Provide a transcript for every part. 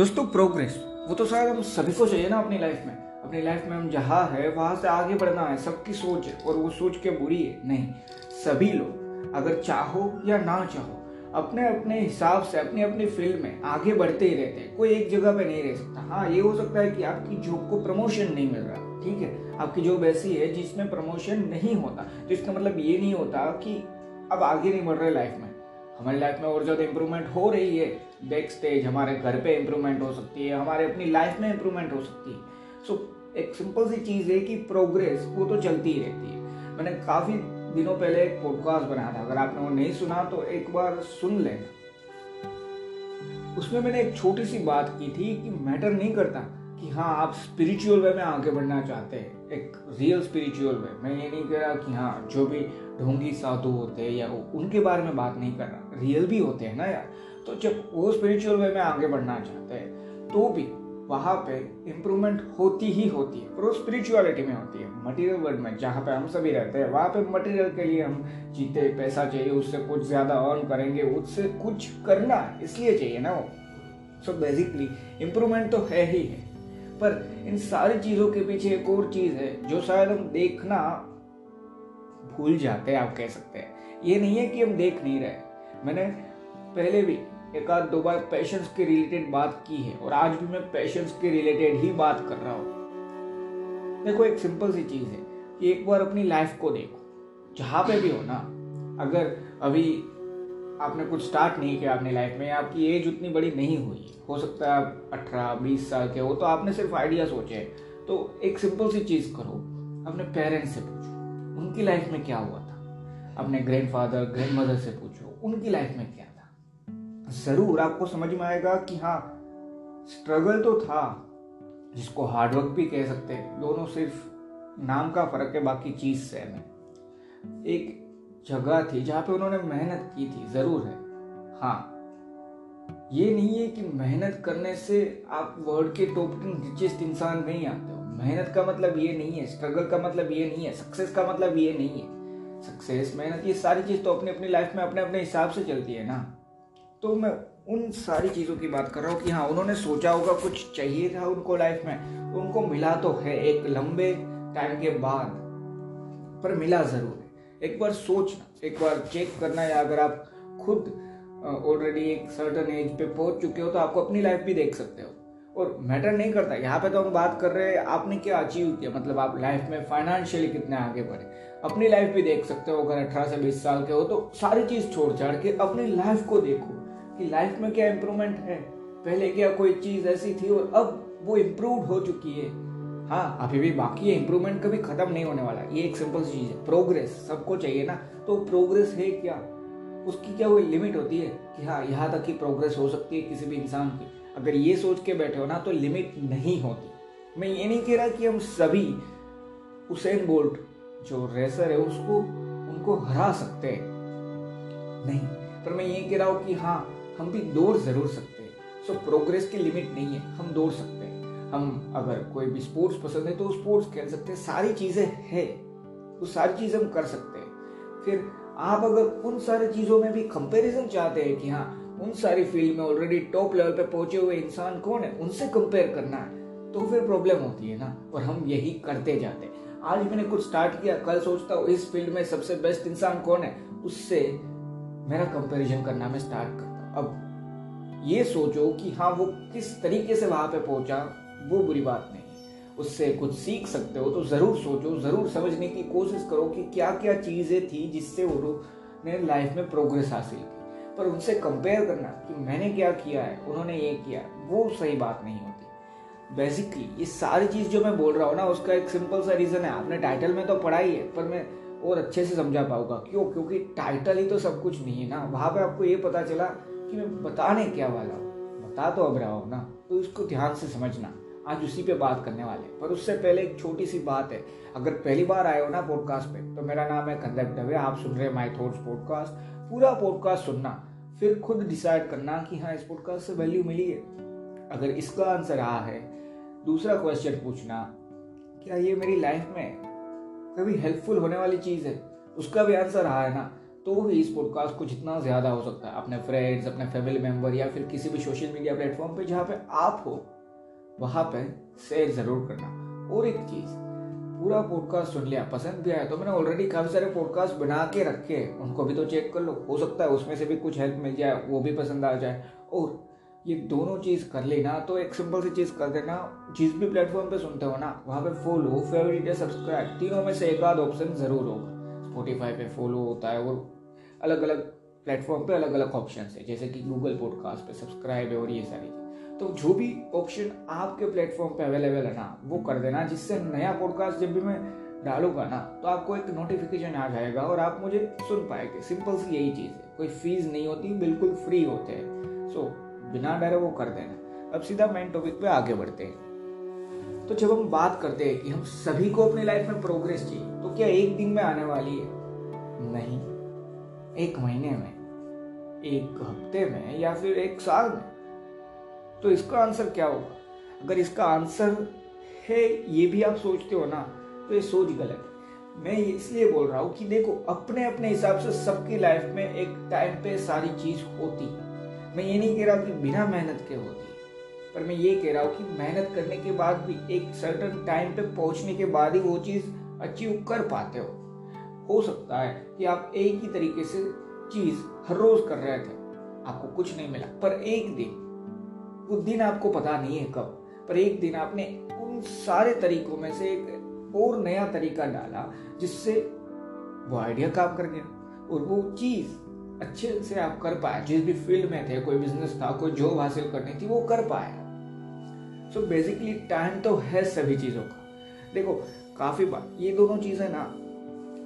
दोस्तों प्रोग्रेस वो तो शायद हम सभी को चाहिए ना अपनी लाइफ में। अपनी लाइफ में हम जहाँ है, वहाँ से आगे बढ़ना है, सबकी सोच है, और वो सोच के बुरी है। नहीं, सभी लोग, अगर चाहो या ना चाहो अपने अपने हिसाब से अपनी अपनी फ़ील्ड में आगे बढ़ते ही रहते हैं। कोई एक जगह पे नहीं रह सकता। हाँ ये हो सकता है कि आपकी जॉब को प्रमोशन नहीं मिल रहा, ठीक है? आपकी जॉब ऐसी है जिसमें प्रमोशन नहीं होता तो इसका मतलब ये नहीं होता कि अब आगे नहीं बढ़ रहे लाइफ में। हमारी लाइफ में और ज़्यादा इंप्रूवमेंट हो रही है। बैक स्टेज हमारे घर पे इंप्रूवमेंट हो सकती है हमारे अपनी लाइफ में इंप्रूवमेंट हो सकती है। सो so, एक सिंपल सी चीज़ है कि प्रोग्रेस वो तो चलती ही रहती है। मैंने काफ़ी दिनों पहले एक पॉडकास्ट बनाया था अगर आपने वो नहीं सुना तो एक बार सुन लेना। उसमें मैंने एक छोटी सी बात की थी कि मैटर नहीं करता कि हाँ आप स्पिरिचुअल वे में आगे बढ़ना चाहते हैं। एक रियल स्पिरिचुअल वे मैं ये नहीं कह रहा कि हाँ जो भी ढोंगी साधु होते हैं या उनके बारे में बात नहीं कर रहा। रियल भी होते हैं ना यार। तो जब वो स्पिरिचुअल वे में आगे बढ़ना चाहते हैं तो भी वहाँ पे इम्प्रूवमेंट होती ही होती है। और वो स्पिरिचुअलिटी में होती है। मटेरियल वर्ल्ड में, जहाँ पे हम सभी रहते हैं, वहाँ पे मटेरियल के लिए हम जीते, पैसा चाहिए, उससे कुछ ज़्यादा अर्न करेंगे, उससे कुछ करना इसलिए चाहिए ना वो। सो बेसिकली इम्प्रूवमेंट तो है ही है। पर इन सारी चीज़ों के पीछे एक और चीज़ है, जो शायद हम देखना भूल जाते हैं, आप कह सकते हैं। ये नहीं है कि हम देख नहीं रहे। मैंने पहले भी एक आध दो बार पैशंस के रिलेटेड बात की है, और आज भी मैं पैशंस के रिलेटेड ही बात कर रहा हूँ। देखो, एक सिंपल सी चीज़ है कि एक बार अपनी लाइफ को देखो। जहाँ पे भी हो ना, अगर अभी आपने कुछ स्टार्ट नहीं किया अपनी लाइफ में, आपकी एज उतनी बड़ी नहीं हुई। हो सकता है आप अठारह, बीस साल के हो तो आपने सिर्फ़ आइडिया सोचे तो एक सिंपल सी चीज़ करो, अपने पेरेंट्स से पूछो, उनकी लाइफ में क्या हुआ था? अपने ग्रैंड फादर ग्रैंड मदर से पूछो, उनकी लाइफ में क्या था? ज़रूर आपको समझ में आएगा कि हाँ स्ट्रगल तो था, जिसको हार्डवर्क भी कह सकते हैं, दोनों सिर्फ़ नाम का फ़र्क है, बाकी चीज़ है। एक जगह थी जहाँ पे उन्होंने मेहनत की थी, ज़रूर है। हाँ ये नहीं है कि मेहनत करने से आप वर्ल्ड के टॉप रिचेस्ट इंसान नहीं आते हो। मेहनत का मतलब ये नहीं है स्ट्रगल का मतलब ये नहीं है सक्सेस का मतलब ये नहीं है। सक्सेस मेहनत, ये सारी चीज़ तो अपनी अपनी लाइफ में अपने अपने हिसाब से चलती है ना। तो मैं उन सारी चीज़ों की बात कर रहा हूँ कि हाँ उन्होंने सोचा होगा कुछ चाहिए था उनको लाइफ में। उनको मिला तो है एक लंबे टाइम के बाद, पर मिला ज़रूर। एक बार सोचना एक बार चेक करना या अगर आप खुद ऑलरेडी एक सर्टन एज पे पहुँच चुके हो तो आपको अपनी लाइफ भी देख सकते हो। और मैटर नहीं करता। यहाँ पे तो हम बात कर रहे हैं, आपने क्या अचीव किया? मतलब आप लाइफ में फाइनेंशियली कितने आगे बढ़े? अपनी लाइफ भी देख सकते हो, अगर अठारह से बीस साल के हो तो सारी चीज़ छोड़ छाड़ के अपनी लाइफ को देखो कि लाइफ में क्या इंप्रूवमेंट है। पहले क्या कोई चीज़ ऐसी थी और अब वो इम्प्रूव हो चुकी है? हाँ अभी भी बाकी है इंप्रूवमेंट कभी खत्म नहीं होने वाला। ये एक सिंपल सी चीज़ है। प्रोग्रेस सबको चाहिए ना। तो प्रोग्रेस है क्या? उसकी क्या कोई लिमिट होती है? कि हाँ यहाँ तक की प्रोग्रेस हो सकती है किसी भी इंसान की। अगर ये सोच के बैठे हो ना तो लिमिट नहीं होती। मैं ये नहीं कह रहा कि हम सभी उसेन बोल्ट जो रेसर है, उसको, उनको हरा सकते हैं। नहीं। पर मैं ये कह रहा हूँ कि हाँ हम भी दौड़ ज़रूर सकते हैं। सो प्रोग्रेस की लिमिट नहीं है। हम दौड़ सकते हैं। हम अगर कोई भी स्पोर्ट्स पसंद है तो स्पोर्ट्स खेल सकते हैं, सारी चीज़ें है। वो सारी चीज़ें हम कर सकते हैं। फिर आप अगर उन सारी चीज़ों में भी कंपैरिजन चाहते हैं कि हाँ उन सारी फ़ील्ड में ऑलरेडी टॉप लेवल पे पहुँचे हुए इंसान कौन है, उनसे कंपेयर करना है तो फिर प्रॉब्लम होती है ना। और हम यही करते जाते हैं। आज मैंने कुछ स्टार्ट किया, कल सोचता हूँ इस फ़ील्ड में सबसे बेस्ट इंसान कौन है, उससे मेरा कंपैरिजन करना मैं स्टार्ट करता हूँ। अब ये सोचो कि हाँ वो किस तरीके से वहाँ पे पहुँचा वो बुरी बात नहीं उससे कुछ सीख सकते हो तो ज़रूर सोचो, ज़रूर समझने की कोशिश करो कि क्या क्या चीज़ें थी जिससे उन्होंने लाइफ में प्रोग्रेस हासिल की। पर उनसे कंपेयर करना कि मैंने क्या किया है, उन्होंने ये किया, वो सही बात नहीं होती। बेसिकली ये सारी चीज़ जो मैं बोल रहा हूँ ना, उसका एक सिंपल सा रीज़न है। आपने टाइटल में तो पढ़ा ही है, पर मैं और अच्छे से समझा पाऊँगा। क्यों? क्योंकि टाइटल ही तो सब कुछ नहीं है ना। वहाँ पे आपको ये पता चला कि मैं बताने क्या वाला हूँ। बता तो अब रहा हूँ ना। तो इसको ध्यान से समझना। आज उसी पे बात करने वाले हैं। पर उससे पहले एक छोटी सी बात है। अगर पहली बार आए हो ना पॉडकास्ट पे तो मेरा नाम है कंदक दवे आप सुन रहे हैं माई थॉट्स पॉडकास्ट पूरा पॉडकास्ट सुनना, फिर खुद डिसाइड करना कि हाँ इस पॉडकास्ट से वैल्यू मिली है। अगर इसका आंसर हाँ है, दूसरा क्वेश्चन पूछना, क्या ये मेरी लाइफ में कभी हेल्पफुल होने वाली चीज़ है? उसका भी आंसर हाँ है ना तो भी इस पॉडकास्ट को जितना ज़्यादा हो सकता है। अपने फ्रेंड्स अपने फैमिली मेंबर या फिर किसी भी सोशल मीडिया प्लेटफॉर्म पे जहाँ पे आप हो वहाँ पे शेयर ज़रूर करना। और एक चीज़, पूरा पॉडकास्ट सुन लिया, पसंद भी आया तो मैंने ऑलरेडी काफ़ी सारे पॉडकास्ट बना के रखे हैं। उनको भी तो चेक कर लो। हो सकता है उसमें से भी कुछ हेल्प मिल जाए, वो भी पसंद आ जाए। और ये दोनों चीज़ कर लेना तो एक सिंपल सी चीज़ कर देना। जिस भी प्लेटफॉर्म पे सुनते हो ना, वहाँ पे फॉलो फेवरेट या सब्सक्राइब तीनों में से एक आध ऑप्शन ज़रूर होगा। स्पॉटिफाई पे फॉलो होता है और अलग अलग प्लेटफॉर्म पे अलग अलग ऑप्शन है, जैसे कि गूगल पॉडकास्ट पे सब्सक्राइब है और ये सारी तो जो भी ऑप्शन आपके प्लेटफॉर्म पे अवेलेबल है ना, वो कर देना, जिससे नया पॉडकास्ट जब भी मैं डालूँगा ना तो आपको एक नोटिफिकेशन आ जाएगा और आप मुझे सुन पाएँगे। सिंपल सी यही चीज़ है। कोई फ़ीस नहीं होती, बिल्कुल फ्री होते हैं। सो बिना डरे वो कर देना। अब सीधा मेन टॉपिक पे आगे बढ़ते हैं। तो जब हम बात करते हैं कि हम सभी को अपनी लाइफ में प्रोग्रेस चाहिए तो क्या एक दिन में आने वाली है? नहीं। एक महीने में, एक हफ़्ते में, या फिर एक साल में? तो इसका आंसर क्या होगा? अगर इसका आंसर है, ये भी आप सोचते हो ना तो ये सोच गलत है। मैं इसलिए बोल रहा हूँ कि देखो अपने अपने हिसाब से सबकी लाइफ में एक टाइम पे सारी चीज़ होती है। मैं ये नहीं कह रहा कि बिना मेहनत के होती है, पर मैं ये कह रहा हूँ कि मेहनत करने के बाद भी एक सर्टन टाइम पे पहुँचने के बाद ही वो चीज़ अचीव कर पाते हो। हो सकता है कि आप एक ही तरीके से चीज़ हर रोज कर रहे थे, आपको कुछ नहीं मिला, पर एक दिन वो दिन आपको पता नहीं है कब, पर एक दिन आपने उन सारे तरीकों में से एक और नया तरीका डाला जिससे वो आइडिया काम कर गया और वो चीज़ अच्छे से आप कर पाए जिस भी फ़ील्ड में थे, कोई बिज़नेस था, कोई जॉब हासिल करनी थी, वो कर पाया। सो बेसिकली टाइम तो है सभी चीज़ों का। देखो, काफ़ी बार ये दोनों चीज़ें ना,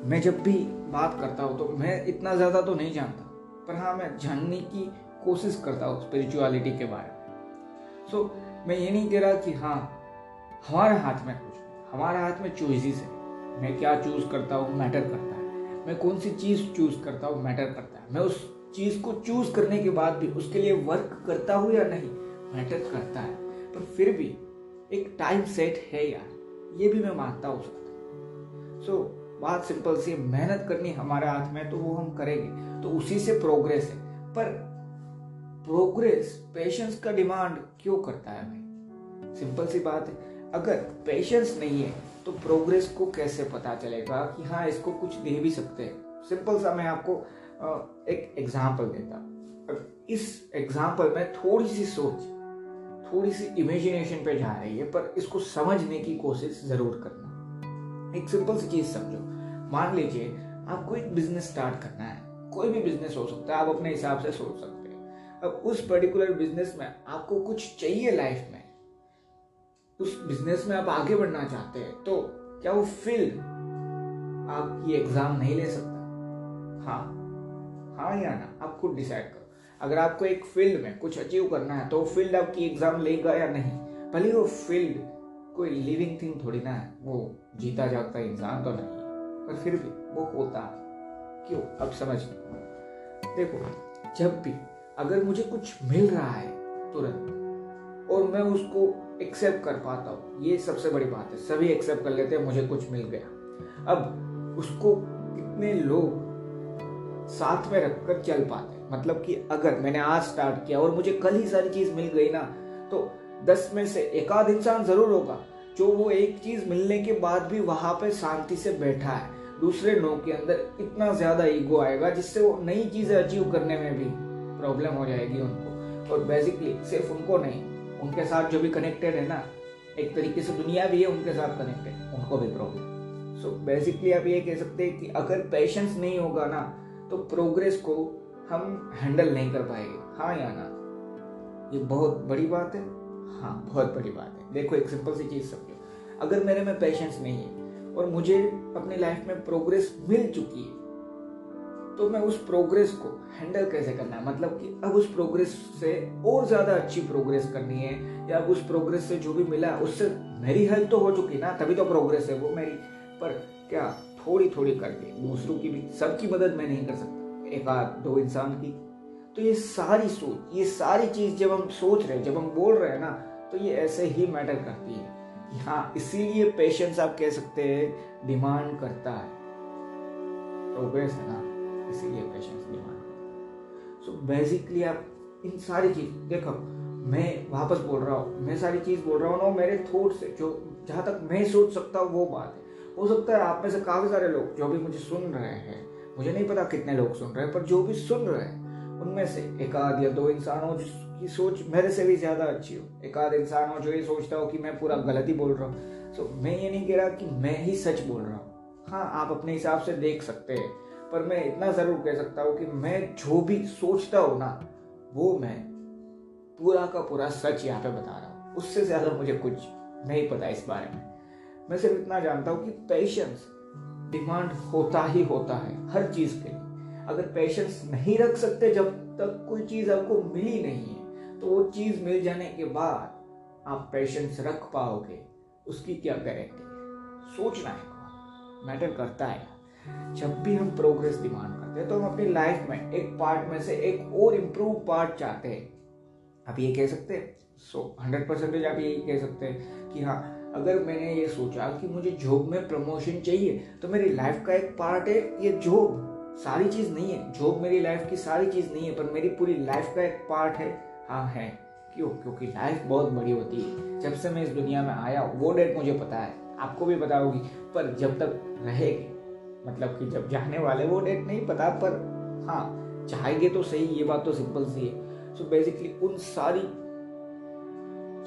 मैं जब भी बात करता हूँ तो मैं इतना ज़्यादा तो नहीं जानता, पर हाँ मैं जानने की कोशिश करता हूँ स्पिरिचुअलिटी के बारे में। सो so, मैं ये नहीं कह रहा कि हाँ हमारे हाथ में कुछ हमारे हाथ में चॉइसेस है। मैं क्या चूज़ करता हूँ मैटर करता है। मैं कौन सी चीज़ चूज़ करता हूँ मैटर करता है। मैं उस चीज़ को चूज़ करने के बाद भी उसके लिए वर्क करता हूँ या नहीं मैटर करता है। पर फिर भी एक टाइम सेट है यार ये भी मैं मानता हूँ सो so, बात सिंपल सी मेहनत करनी हमारे हाथ में तो वो हम करेंगे तो उसी से प्रोग्रेस है। पर प्रोग्रेस, पेशेंस का डिमांड क्यों करता है भाई सिंपल सी बात है। अगर पेशेंस नहीं है तो प्रोग्रेस को कैसे पता चलेगा कि हाँ इसको कुछ दे भी सकते हैं? सिंपल सा मैं आपको एक एग्ज़ाम्पल देता। इस एग्ज़ाम्पल में थोड़ी सी सोच, थोड़ी सी इमेजिनेशन पे जा रही है, पर इसको समझने की कोशिश ज़रूर करना। एक सिंपल सी चीज़ समझो। मान लीजिए, आपको एक बिज़नेस स्टार्ट करना है। कोई भी बिज़नेस हो सकता है, आप अपने हिसाब से सोच सकते अब उस पर्टिकुलर बिज़नेस में आपको कुछ चाहिए लाइफ में। उस बिज़नेस में आप आगे बढ़ना चाहते हैं तो क्या वो फ़ील्ड आप ये एग्ज़ाम नहीं ले सकता? हाँ। हाँ या ना? आप खुद डिसाइड करो। अगर आपको एक फ़ील्ड में कुछ अचीव करना है तो वो फ़ील्ड आपकी एग्ज़ाम लेगा या नहीं? भले वो फ़ील्ड कोई लिविंग थिंग थोड़ी ना है, वो जीता जागता इंसान तो नहीं पर फिर भी वो होता है। क्यों? अब समझ देखो, जब भी अगर मुझे कुछ मिल रहा है तुरंत, और मैं उसको एक्सेप्ट कर पाता हूँ, ये सबसे बड़ी बात है। सभी एक्सेप्ट कर लेते हैं, मुझे कुछ मिल गया। अब उसको कितने लोग साथ में रखकर चल पाते मतलब कि अगर मैंने आज स्टार्ट किया और मुझे कल ही सारी चीज़ मिल गई ना तो दस में से एक आध इंसान ज़रूर होगा, जो वो एक चीज़ मिलने के बाद भी वहाँ पे शांति से बैठा है। दूसरे लोगों के अंदर इतना ज़्यादा ईगो आएगा, जिससे वो नई चीज़ें अचीव करने में भी प्रॉब्लम हो जाएगी उनको। और बेसिकली सिर्फ़ उनको नहीं, उनके साथ जो भी कनेक्टेड है ना, एक तरीके से दुनिया भी है, उनके साथ कनेक्टेड उनको भी प्रॉब्लम सो बेसिकली आप ये कह सकते हैं कि अगर पेशेंस नहीं होगा ना तो प्रोग्रेस को हम हैंडल नहीं कर पाएँगे। हाँ या ना? ये बहुत बड़ी बात है? हाँ बहुत बड़ी बात है। देखो, एक सिंपल सी चीज़ समझो। अगर मेरे में पेशेंस नहीं है, और मुझे अपनी लाइफ में प्रोग्रेस मिल चुकी है तो मैं उस प्रोग्रेस को हैंडल कैसे करना है? मतलब कि अब उस प्रोग्रेस से और ज़्यादा अच्छी प्रोग्रेस करनी है, या अब उस प्रोग्रेस से जो भी मिला उससे मेरी हेल्प तो हो चुकी ना? तभी तो प्रोग्रेस है, वो मेरी, पर क्या थोड़ी थोड़ी करके, दूसरों की भी, सबकी मदद मैं नहीं कर सकता, एक आध, दो इंसान की। तो ये सारी सोच, ये सारी चीज़ जब हम सोच रहे हैं, जब हम बोल रहे हैं ना तो ये ऐसे ही मैटर करती है। हाँ इसीलिए पेशेंस आप कह सकते हैं डिमांड करता है। प्रोग्रेस है ना? इसीलिए पेशेंस डिमांड सो बेसिकली आप इन सारी चीज़, देखो, मैं वापस बोल रहा हूँ, मैं सारी चीज़ बोल रहा हूँ ना, मेरे थॉट से, जो, जहाँ तक मैं सोच सकता हूँ, वो बात है। हो सकता है आप में से काफ़ी सारे लोग, जो भी मुझे सुन रहे हैं, मुझे नहीं पता कितने लोग सुन रहे हैं, पर जो भी सुन रहे हैं, उनमें से एक आध या दो इंसान हो जिसकी सोच मेरे से भी ज़्यादा अच्छी हो। एक आध इंसान हो जो ये सोचता हो कि मैं पूरा गलत ही बोल रहा हूँ। सो मैं ये नहीं कह रहा कि मैं ही सच बोल रहा हूँ। हाँ आप अपने हिसाब से देख सकते हैं। पर मैं इतना ज़रूर कह सकता हूँ कि मैं जो भी सोचता हूँ ना, वो मैं पूरा का पूरा सच यहाँ पे बता रहा हूँ। उससे ज़्यादा मुझे कुछ नहीं पता इस बारे में। मैं सिर्फ़ इतना जानता हूँ कि पेशेंस डिमांड होता ही होता है हर चीज़ के लिए। अगर पेशेंस नहीं रख सकते जब तक कोई चीज़ आपको मिली नहीं है तो वो चीज़ मिल जाने के बाद आप पेशेंस रख पाओगे। उसकी क्या गारंटी है सोचना है। मैटर करता है। जब भी हम प्रोग्रेस डिमांड करते हैं तो हम अपनी लाइफ में एक पार्ट में से एक और इम्प्रूव पार्ट चाहते हैं। आप ये कह सकते हैं? सो हंड्रेड परसेंटेज आप यही कह सकते हैं कि हाँ अगर मैंने ये सोचा कि मुझे जॉब में प्रमोशन चाहिए तो मेरी लाइफ का एक पार्ट है ये जॉब सारी चीज़ नहीं है। जॉब मेरी लाइफ की सारी चीज़ नहीं है, पर मेरी पूरी लाइफ का एक पार्ट है। हाँ है। क्यों? क्योंकि लाइफ बहुत बड़ी होती है। जब से मैं इस दुनिया में आया, वो डेट मुझे पता है। आपको भी पता होगी। पर जब तक रहेगी मतलब कि जब जाने वाले वो डेट नहीं पता पर हाँ चाहेंगे तो सही ये बात तो सिंपल सी है। सो so बेसिकली उन सारी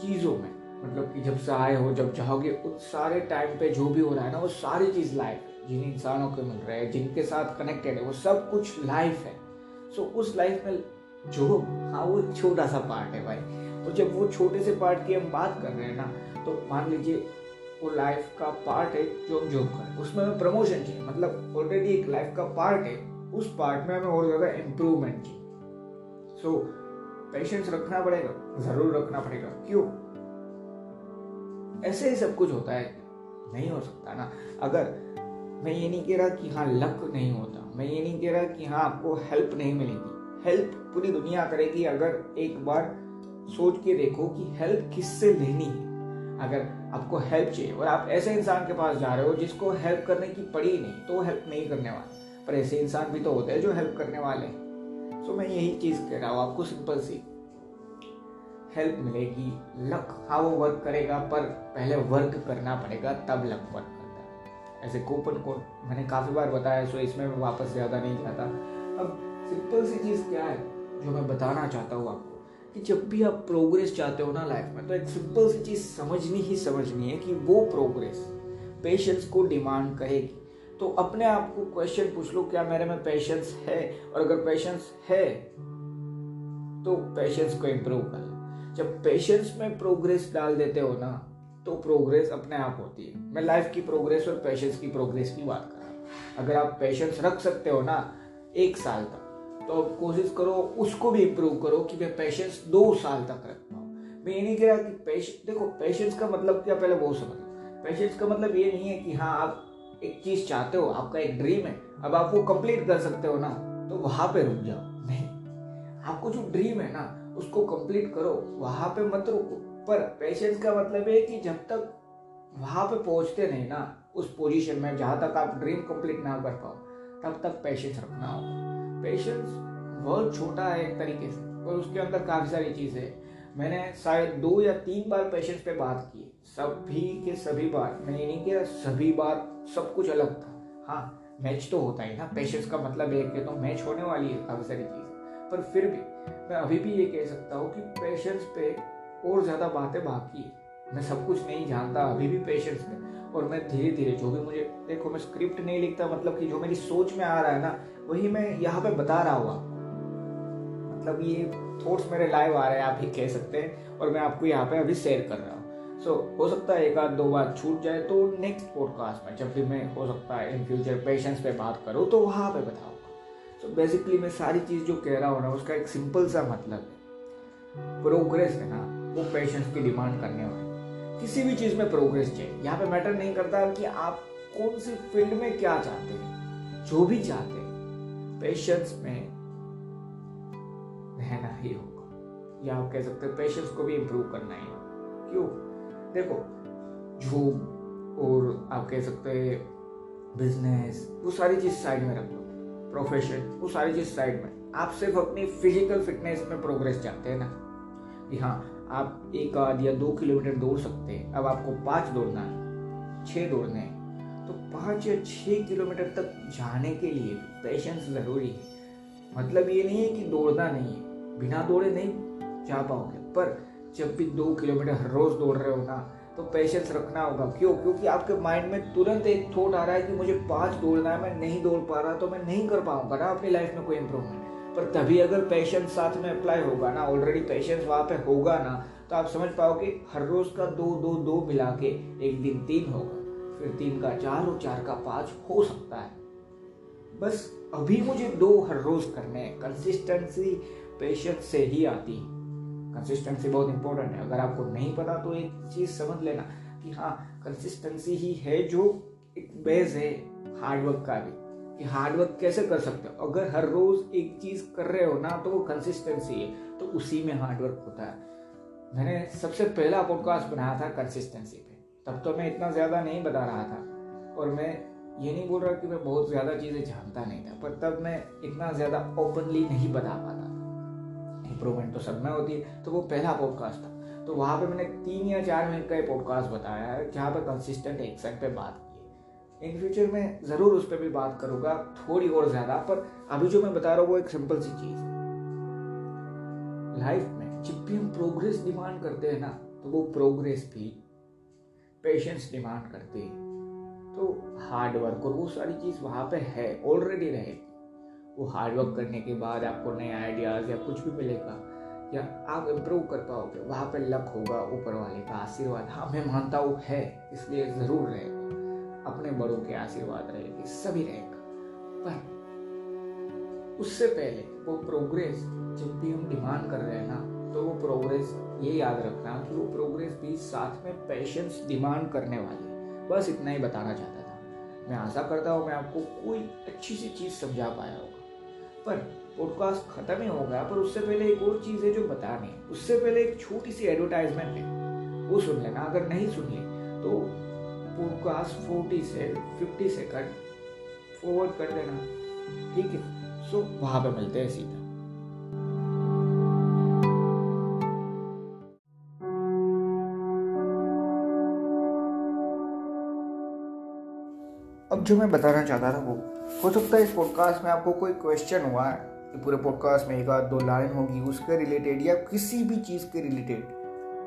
चीज़ों में मतलब कि जब से आए हो जब चाहोगे उस सारे टाइम पे जो भी हो रहा है ना वो सारी चीज़ लाइफ जिन इंसानों को मिल रहा है जिनके साथ कनेक्टेड है वो सब कुछ लाइफ है। सो so, उस लाइफ में जो हाँ वो छोटा सा पार्ट है भाई। और जब वो छोटे से पार्ट की हम बात कर रहे हैं ना तो मान लीजिए वो लाइफ का पार्ट है जो हम जॉब करें उसमें हमें प्रमोशन चाहिए। मतलब ऑलरेडी एक लाइफ का पार्ट है उस पार्ट में हमें और ज़्यादा इम्प्रूवमेंट चाहिए। सो so, पेशेंस रखना पड़ेगा ज़रूर रखना पड़ेगा। क्यों? ऐसे ही सब कुछ होता है। नहीं हो सकता ना। अगर मैं ये नहीं कह रहा कि हाँ लक नहीं होता। मैं ये नहीं कह रहा कि हाँ आपको हेल्प नहीं मिलेगी। हेल्प पूरी दुनिया करेगी अगर एक बार सोच के देखो कि हेल्प किससे लेनी है। अगर आपको हेल्प चाहिए और आप ऐसे इंसान के पास जा रहे हो जिसको हेल्प करने की पड़ी ही नहीं तो हेल्प नहीं करने वाले। पर ऐसे इंसान भी तो होते हैं जो हेल्प करने वाले तो मैं यही चीज़ कह रहा हूँ आपको सिंपल सी। हेल्प मिलेगी लक हाँ वो वर्क करेगा, पर पहले वर्क करना पड़ेगा, तब लक वर्क करता है। ऐसे कूपन कोड मैंने काफ़ी बार बताया सो इसमें मैं वापस ज़्यादा नहीं जाता। अब सिंपल सी चीज़ क्या है, जो मैं बताना चाहता हूँ आपको? कि जब भी आप प्रोग्रेस चाहते हो ना लाइफ में तो एक सिंपल सी चीज़ समझनी ही समझनी है कि वो प्रोग्रेस पेशेंस को डिमांड करेगी। तो अपने आप को क्वेश्चन पूछ लो, क्या मेरे में पेशेंस है? और अगर पेशेंस है तो पेशेंस को इम्प्रूव कर लो। जब पेशेंस में प्रोग्रेस डाल देते हो ना तो प्रोग्रेस अपने आप होती है। मैं लाइफ की प्रोग्रेस और पेशेंस की प्रोग्रेस की बात कर रहा हूँ। अगर आप पेशेंस रख सकते हो ना, एक साल तक। तो कोशिश करो, उसको भी इम्प्रूव करो कि मैं पेशेंस दो साल तक रख पाऊँ। मैं ये नहीं कह रहा कि पेशेंस देखो पेशेंस का मतलब क्या पहले वो समझ। पेशेंस का मतलब ये नहीं है कि हाँ आप एक चीज़ चाहते हो, आपका एक ड्रीम है, अब आप वो कंप्लीट कर सकते हो ना तो वहाँ पे रुक जाओ। नहीं, आपको जो ड्रीम है ना, उसको कंप्लीट करो, वहाँ पे मत रुको। पर पेशेंस का मतलब है कि जब तक वहाँ पे पहुँचते नहीं ना, उस पोजीशन में जहाँ तक आप ड्रीम कंप्लीट ना कर पाओ, तब तक पेशेंस रखना होगा। पेशेंस बहुत छोटा है एक तरीके से, और उसके अंदर काफ़ी सारी चीज़ें मैंने शायद दो या तीन बार पेशेंस पे बात की। सभी के सभी बार मैं ये नहीं कह सभी बार सब कुछ अलग था। हाँ मैच तो होता ही ना। पेशेंस का मतलब एक है तो मैच होने वाली है काफ़ी सारी चीज़। पर फिर भी मैं अभी भी ये कह सकता हूँ कि पेशेंस पे और ज़्यादा बातें बाकी है। मैं सब कुछ नहीं जानता अभी भी पेशेंस पे। और मैं धीरे धीरे जो भी मुझे देखो मैं स्क्रिप्ट नहीं लिखता मतलब कि जो मेरी सोच में आ रहा है ना वही मैं यहाँ पे बता रहा हूँ मतलब ये थॉट्स मेरे लाइव आ रहे हैं आप ही कह सकते हैं और मैं आपको यहाँ पे अभी शेयर कर रहा हूँ। सो so, हो सकता है एक आध दो बार छूट जाए तो नेक्स्ट पॉडकास्ट में जब भी मैं हो सकता है इन फ्यूचर पेशेंस पे बात करूँ तो वहाँ पे बताऊँगा। सो बेसिकली मैं सारी चीज़ जो कह रहा हूँ ना उसका एक सिंपल सा मतलब है। प्रोग्रेस है ना वो पेशेंस की डिमांड करने वाली। किसी भी चीज़ में प्रोग्रेस चाहिए। यहाँ पे मैटर नहीं करता कि आप कौन सी फ़ील्ड में क्या चाहते हैं, जो भी चाहते हैं। पेशेंस में रहना ही होगा। या आप कह सकते हैं पेशेंस को भी इम्प्रूव करना ही होगा क्यों? देखो जॉब और आप कह सकते हैं बिज़नेस वो सारी चीज़ साइड में रख दो प्रोफेशन वो सारी चीज़ साइड में। आप सिर्फ़ अपनी फ़िज़िकल फिटनेस में प्रोग्रेस चाहते हैं ना? कि हाँ आप एक आध या दो किलोमीटर दौड़ सकते हैं। अब आपको पाँच दौड़ना है छः दौड़ने हैं। तो पाँच या छः किलोमीटर तक जाने के लिए पेशेंस ज़रूरी है। मतलब ये नहीं है कि दौड़ना नहीं है। बिना दौड़े नहीं जा पाओगे। पर जब भी दो किलोमीटर हर रोज़ दौड़ रहे हो ना तो पेशेंस रखना होगा। क्यों? क्योंकि आपके माइंड में तुरंत एक थॉट आ रहा है कि मुझे पाँच दौड़ना है, मैं नहीं दौड़ पा रहा तो मैं नहीं कर पाऊँगा ना अपनी लाइफ में कोई इंप्रूवमेंट पर तभी अगर पेशेंस साथ में अप्लाई होगा ना ऑलरेडी पेशेंस वहाँ पे होगा ना तो आप समझ पाओगे हर रोज का दो दो दो मिला के एक दिन तीन होगा। फिर तीन का चार और चार का पाँच हो सकता है। बस अभी मुझे दो हर रोज करने हैं। कंसिस्टेंसी पेशेंस से ही आती है। कंसिस्टेंसी बहुत इंपॉर्टेंट है। अगर आपको नहीं पता तो एक चीज़ समझ लेना कि हाँ कंसिस्टेंसी ही है जो एक बेस है हार्डवर्क का भी। कि हार्डवर्क कैसे कर सकते हो? अगर हर रोज एक चीज़ कर रहे हो ना तो वो कंसिस्टेंसी है तो उसी में हार्डवर्क होता है। मैंने सबसे पहला पॉडकास्ट बनाया था कंसिस्टेंसी पे। तब तो मैं इतना ज़्यादा नहीं बता रहा था। और मैं ये नहीं बोल रहा कि मैं बहुत ज़्यादा चीज़ें जानता नहीं था, पर तब मैं इतना ज़्यादा ओपनली नहीं बता पाता था। इम्प्रूवमेंट तो सब में होती है। तो वो पहला पॉडकास्ट था। तो वहाँ पे मैंने तीन या चार मिनट का पॉडकास्ट बताया है, जहाँ पे कंसिस्टेंट एक्शन पे बात इन फ्यूचर में ज़रूर उस पर भी बात करूँगा थोड़ी और ज़्यादा, पर अभी जो मैं बता रहा हूँ वो एक सिंपल सी चीज़ है। लाइफ में जब भी हम प्रोग्रेस डिमांड करते हैं ना तो वो प्रोग्रेस भी पेशेंस डिमांड करती है। तो हार्ड वर्क और वो सारी चीज़ वहाँ पे है ऑलरेडी रहे। वो हार्ड वर्क करने के बाद आपको नए आइडियाज़ या कुछ भी मिलेगा, या आप इम्प्रूव कर पाओगे, वहाँ पे लक होगा ऊपर वाले का आशीर्वाद। हाँ मैं मानता हूँ है, इसलिए ज़रूर रहेगा अपने बड़ों के आशीर्वाद रहेगी सभी रहेगा। पर उससे पहले वो प्रोग्रेस जब भी हम डिमांड कर रहे हैं ना तो वो प्रोग्रेस ये याद रखना कि वो प्रोग्रेस भी साथ में पेशेंस डिमांड करने वाली बस इतना ही बताना चाहता था। मैं आशा करता हूँ मैं आपको कोई अच्छी सी चीज़ समझा पाया होगा। पर पॉडकास्ट ख़त्म ही हो गया, पर उससे पहले एक और चीज़ है जो बतानी है। उससे पहले एक छोटी सी एडवर्टाइजमेंट है। वो सुन लेना, अगर नहीं सुन ली तो पॉडकास्ट फोर्टी से फिफ्टी सेकंड फॉरवर्ड कर देना। ठीक है? सो वहाँ पे मिलते हैं सीधा। अब जो मैं बताना चाहता था वो, हो सकता है इस पॉडकास्ट में आपको कोई क्वेश्चन हुआ है, कि पूरे पॉडकास्ट में एक आध दो लाइन होगी, उसके रिलेटेड या किसी भी चीज़ के रिलेटेड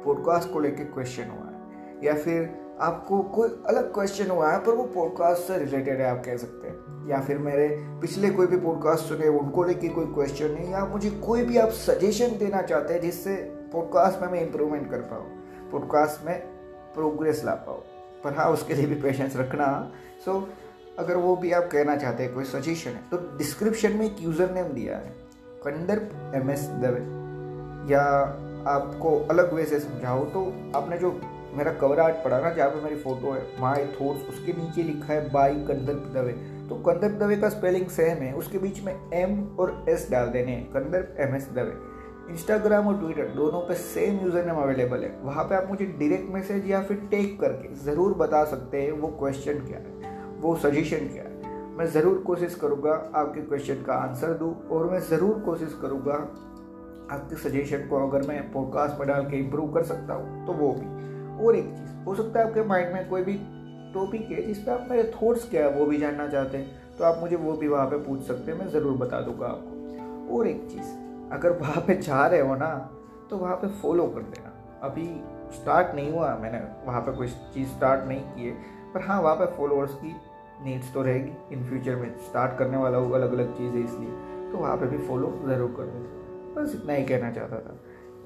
पॉडकास्ट को लेकर क्वेश्चन हुआ है, या फिर आपको कोई अलग क्वेश्चन हुआ है, पर वो पॉडकास्ट से रिलेटेड है, आप कह सकते हैं। या फिर मेरे पिछले कोई भी पॉडकास्ट सुने, उनको लेके कोई क्वेश्चन है या मुझे कोई भी आप सजेशन देना चाहते हैं, जिससे पॉडकास्ट में मैं इम्प्रूवमेंट कर पाऊँ पॉडकास्ट में प्रोग्रेस ला पाऊँ। पर हाँ उसके लिए भी पेशेंस रखना। सो अगर वो भी आप कहना चाहते हैं, कोई सजेशन है तो डिस्क्रिप्शन में एक यूज़र नेम दिया है, कंदर्प एम एस दवे या आपको अलग वे से समझाओ तो आपने जो मेरा कवर आर्ट पढ़ा ना, जहाँ पे मेरी फ़ोटो है माई थॉट्स उसके नीचे लिखा है बाई कंदर्प दवे तो कंदर्प दवे का स्पेलिंग सेम है, उसके बीच में एम और एस डाल देने हैं Kandarp M S Dave Instagram और ट्विटर दोनों पे सेम यूज़र नेम अवेलेबल है. वहाँ पे आप मुझे डायरेक्ट मैसेज या फिर टेक करके ज़रूर बता सकते हैं वो क्वेश्चन क्या है, वो सजेशन क्या है. मैं ज़रूर कोशिश करूँगा आपके क्वेश्चन का आंसर दूँ और मैं ज़रूर कोशिश करूँगा आपके सजेशन को अगर मैं पॉडकास्ट में डाल के इम्प्रूव कर सकता हूँ तो वो भी. और एक चीज़, हो सकता है आपके माइंड में कोई भी टॉपिक है जिस पर आप मेरे थॉट्स क्या है वो भी जानना चाहते हैं तो आप मुझे वो भी वहाँ पे पूछ सकते हैं, मैं ज़रूर बता दूँगा आपको। और एक चीज़, अगर वहाँ पे जा रहे हो ना तो वहाँ पे फॉलो कर देना। अभी स्टार्ट नहीं हुआ मैंने वहाँ पे कोई चीज़ स्टार्ट नहीं की है, पर हाँ वहाँ पे फॉलोअर्स की नीड्स तो रहेगी। इन फ्यूचर में स्टार्ट करने वाला होगा अलग अलग चीज़ें इसलिए तो वहाँ पे भी फॉलो ज़रूर कर देना। बस इतना ही कहना चाहता था।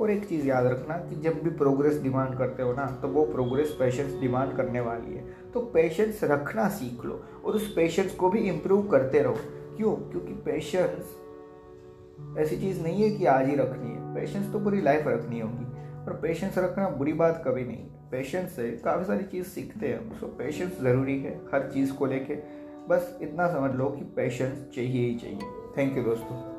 और एक चीज़ याद रखना कि जब भी प्रोग्रेस डिमांड करते हो ना तो वो प्रोग्रेस पेशेंस डिमांड करने वाली है। तो पेशेंस रखना सीख लो और उस पेशेंस को भी इम्प्रूव करते रहो। क्यों? क्योंकि पेशेंस ऐसी चीज़ नहीं है कि आज ही रखनी है। पेशेंस तो पूरी लाइफ रखनी होगी और पेशेंस रखना बुरी बात कभी नहीं है। पेशेंस से काफ़ी सारी चीज़ सीखते हैं सो पेशेंस ज़रूरी है हर चीज़ को लेके। बस इतना समझ लो कि पेशेंस चाहिए ही चाहिए। थैंक यू दोस्तों।